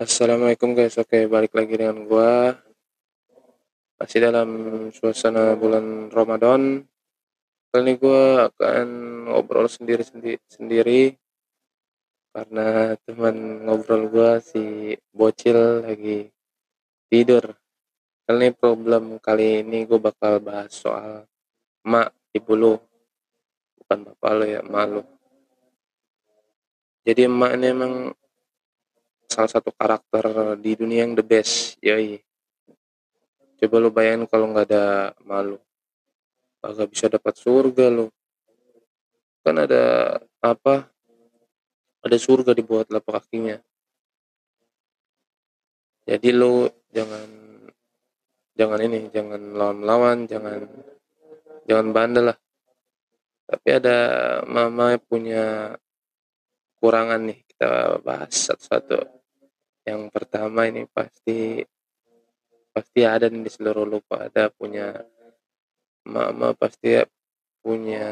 Assalamualaikum guys, oke balik lagi dengan gua. Masih dalam suasana bulan Ramadan. Kali ini gua akan ngobrol sendiri sendiri, karena teman ngobrol gua si bocil lagi tidur. Kali ini problem kali ini gua bakal bahas soal mak ibu lu. Bukan bapak lu ya mak lu. Jadi emak ini emang salah satu karakter di dunia yang the best yoi. Coba lu bayangin kalau nggak ada malu. Agak bisa dapat surga lu. Kan ada apa ada surga di bawah telapak kakinya. Jadi lu jangan jangan ini jangan lawan-lawan jangan jangan bandel lah. Tapi ada mama punya kurangan nih kita bahas satu-satu yang pertama ini pasti pasti ada di seluruh lupa ada punya mama pasti punya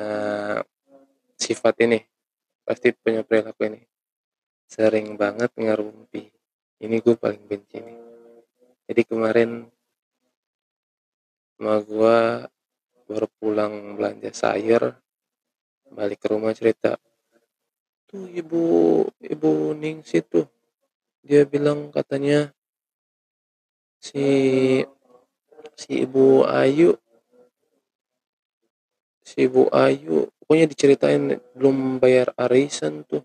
sifat ini pasti punya perilaku ini. Sering banget ngerumpi. Ini gue paling benci nih. Jadi kemarin sama gue baru pulang belanja sayur balik ke rumah cerita tuh ibu ibu Ningsi tuh dia bilang katanya si si ibu Ayu si ibu Ayu pokoknya diceritain belum bayar arisan tuh.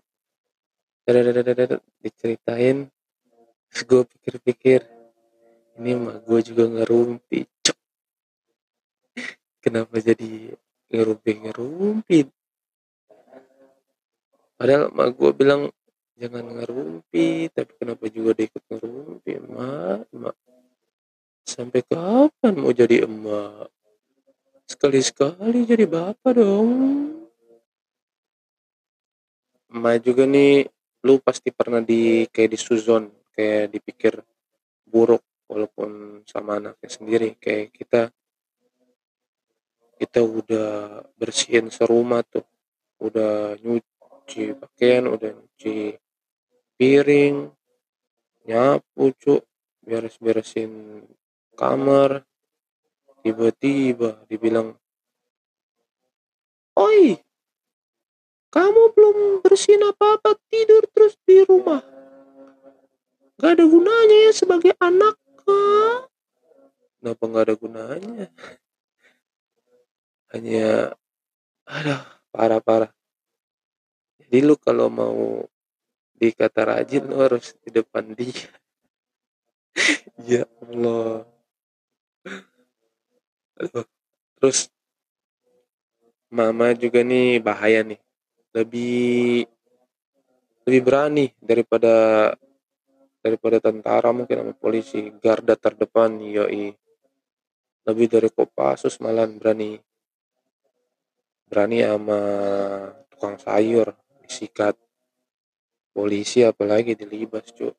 Diceritain. Gue pikir-pikir ini mah gue juga ngerumpi cok kenapa jadi ngerumpi ngerumpi padahal mak gue bilang jangan ngerumpi tapi kenapa juga dia ikut ngerumpi emak? Emak. Sampai kapan mau jadi emak? Sekali-sekali jadi bapak dong. Emak juga nih lu pasti pernah di kayak di suzon kayak dipikir buruk walaupun sama anaknya sendiri. Kayak kita kita udah bersihin serumah tuh. Udah nyuci pakaian udah nyuci piring nyapu cuk. Beres-beresin kamar. Tiba-tiba dibilang oi kamu belum bersihin apa-apa tidur terus di rumah. Gak ada gunanya ya sebagai anak kenapa gak ada gunanya? Hanya ada parah-parah. Jadi lu kalau mau dikata rajin lu harus di depan dia. Ya Allah. Terus mama juga nih bahaya nih. Lebih lebih berani daripada daripada tentara mungkin sama polisi. Garda terdepan yoi. Lebih dari Kopassus malah berani berani sama tukang sayur disikat polisi apalagi dilibas cuk.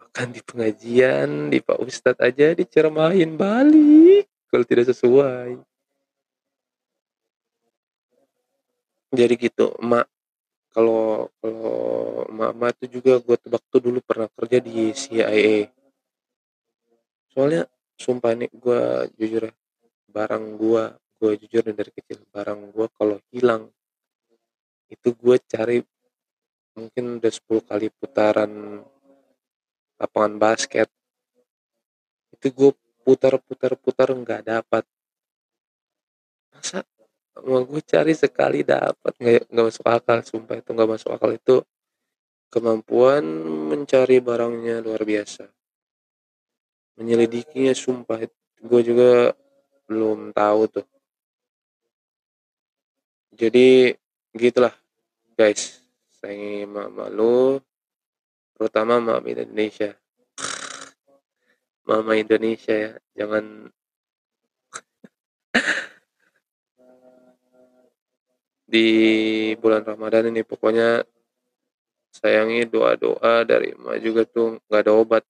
Bahkan di pengajian di Pak Ustadz aja diceramahin balik kalau tidak sesuai. Jadi gitu emak kalau kalau emak-emak itu juga gue tebak tuh dulu pernah kerja di CIA soalnya sumpah ini gue jujur ya barang gue gue jujur nih dari kecil barang gue kalau hilang itu gue cari mungkin udah 10 kali putaran lapangan basket. Itu gue putar putar putar nggak dapat masa mau gue cari sekali dapat nggak nggak masuk akal sumpah itu nggak masuk akal. Itu kemampuan mencari barangnya luar biasa. Menyelidikinya sumpah gue juga belum tahu tuh. Jadi gitulah guys sayangi mama lu terutama mama Indonesia. Mama Indonesia ya jangan. Di bulan Ramadan ini pokoknya sayangi doa-doa dari emak juga tuh nggak ada obat.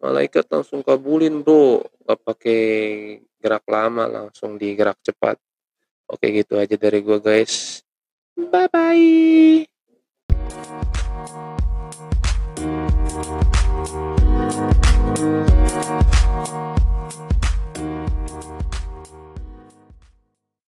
Malaikat langsung kabulin bro. Nggak pakai gerak lama langsung digerak cepat. Oke gitu aja dari gua guys. Bye bye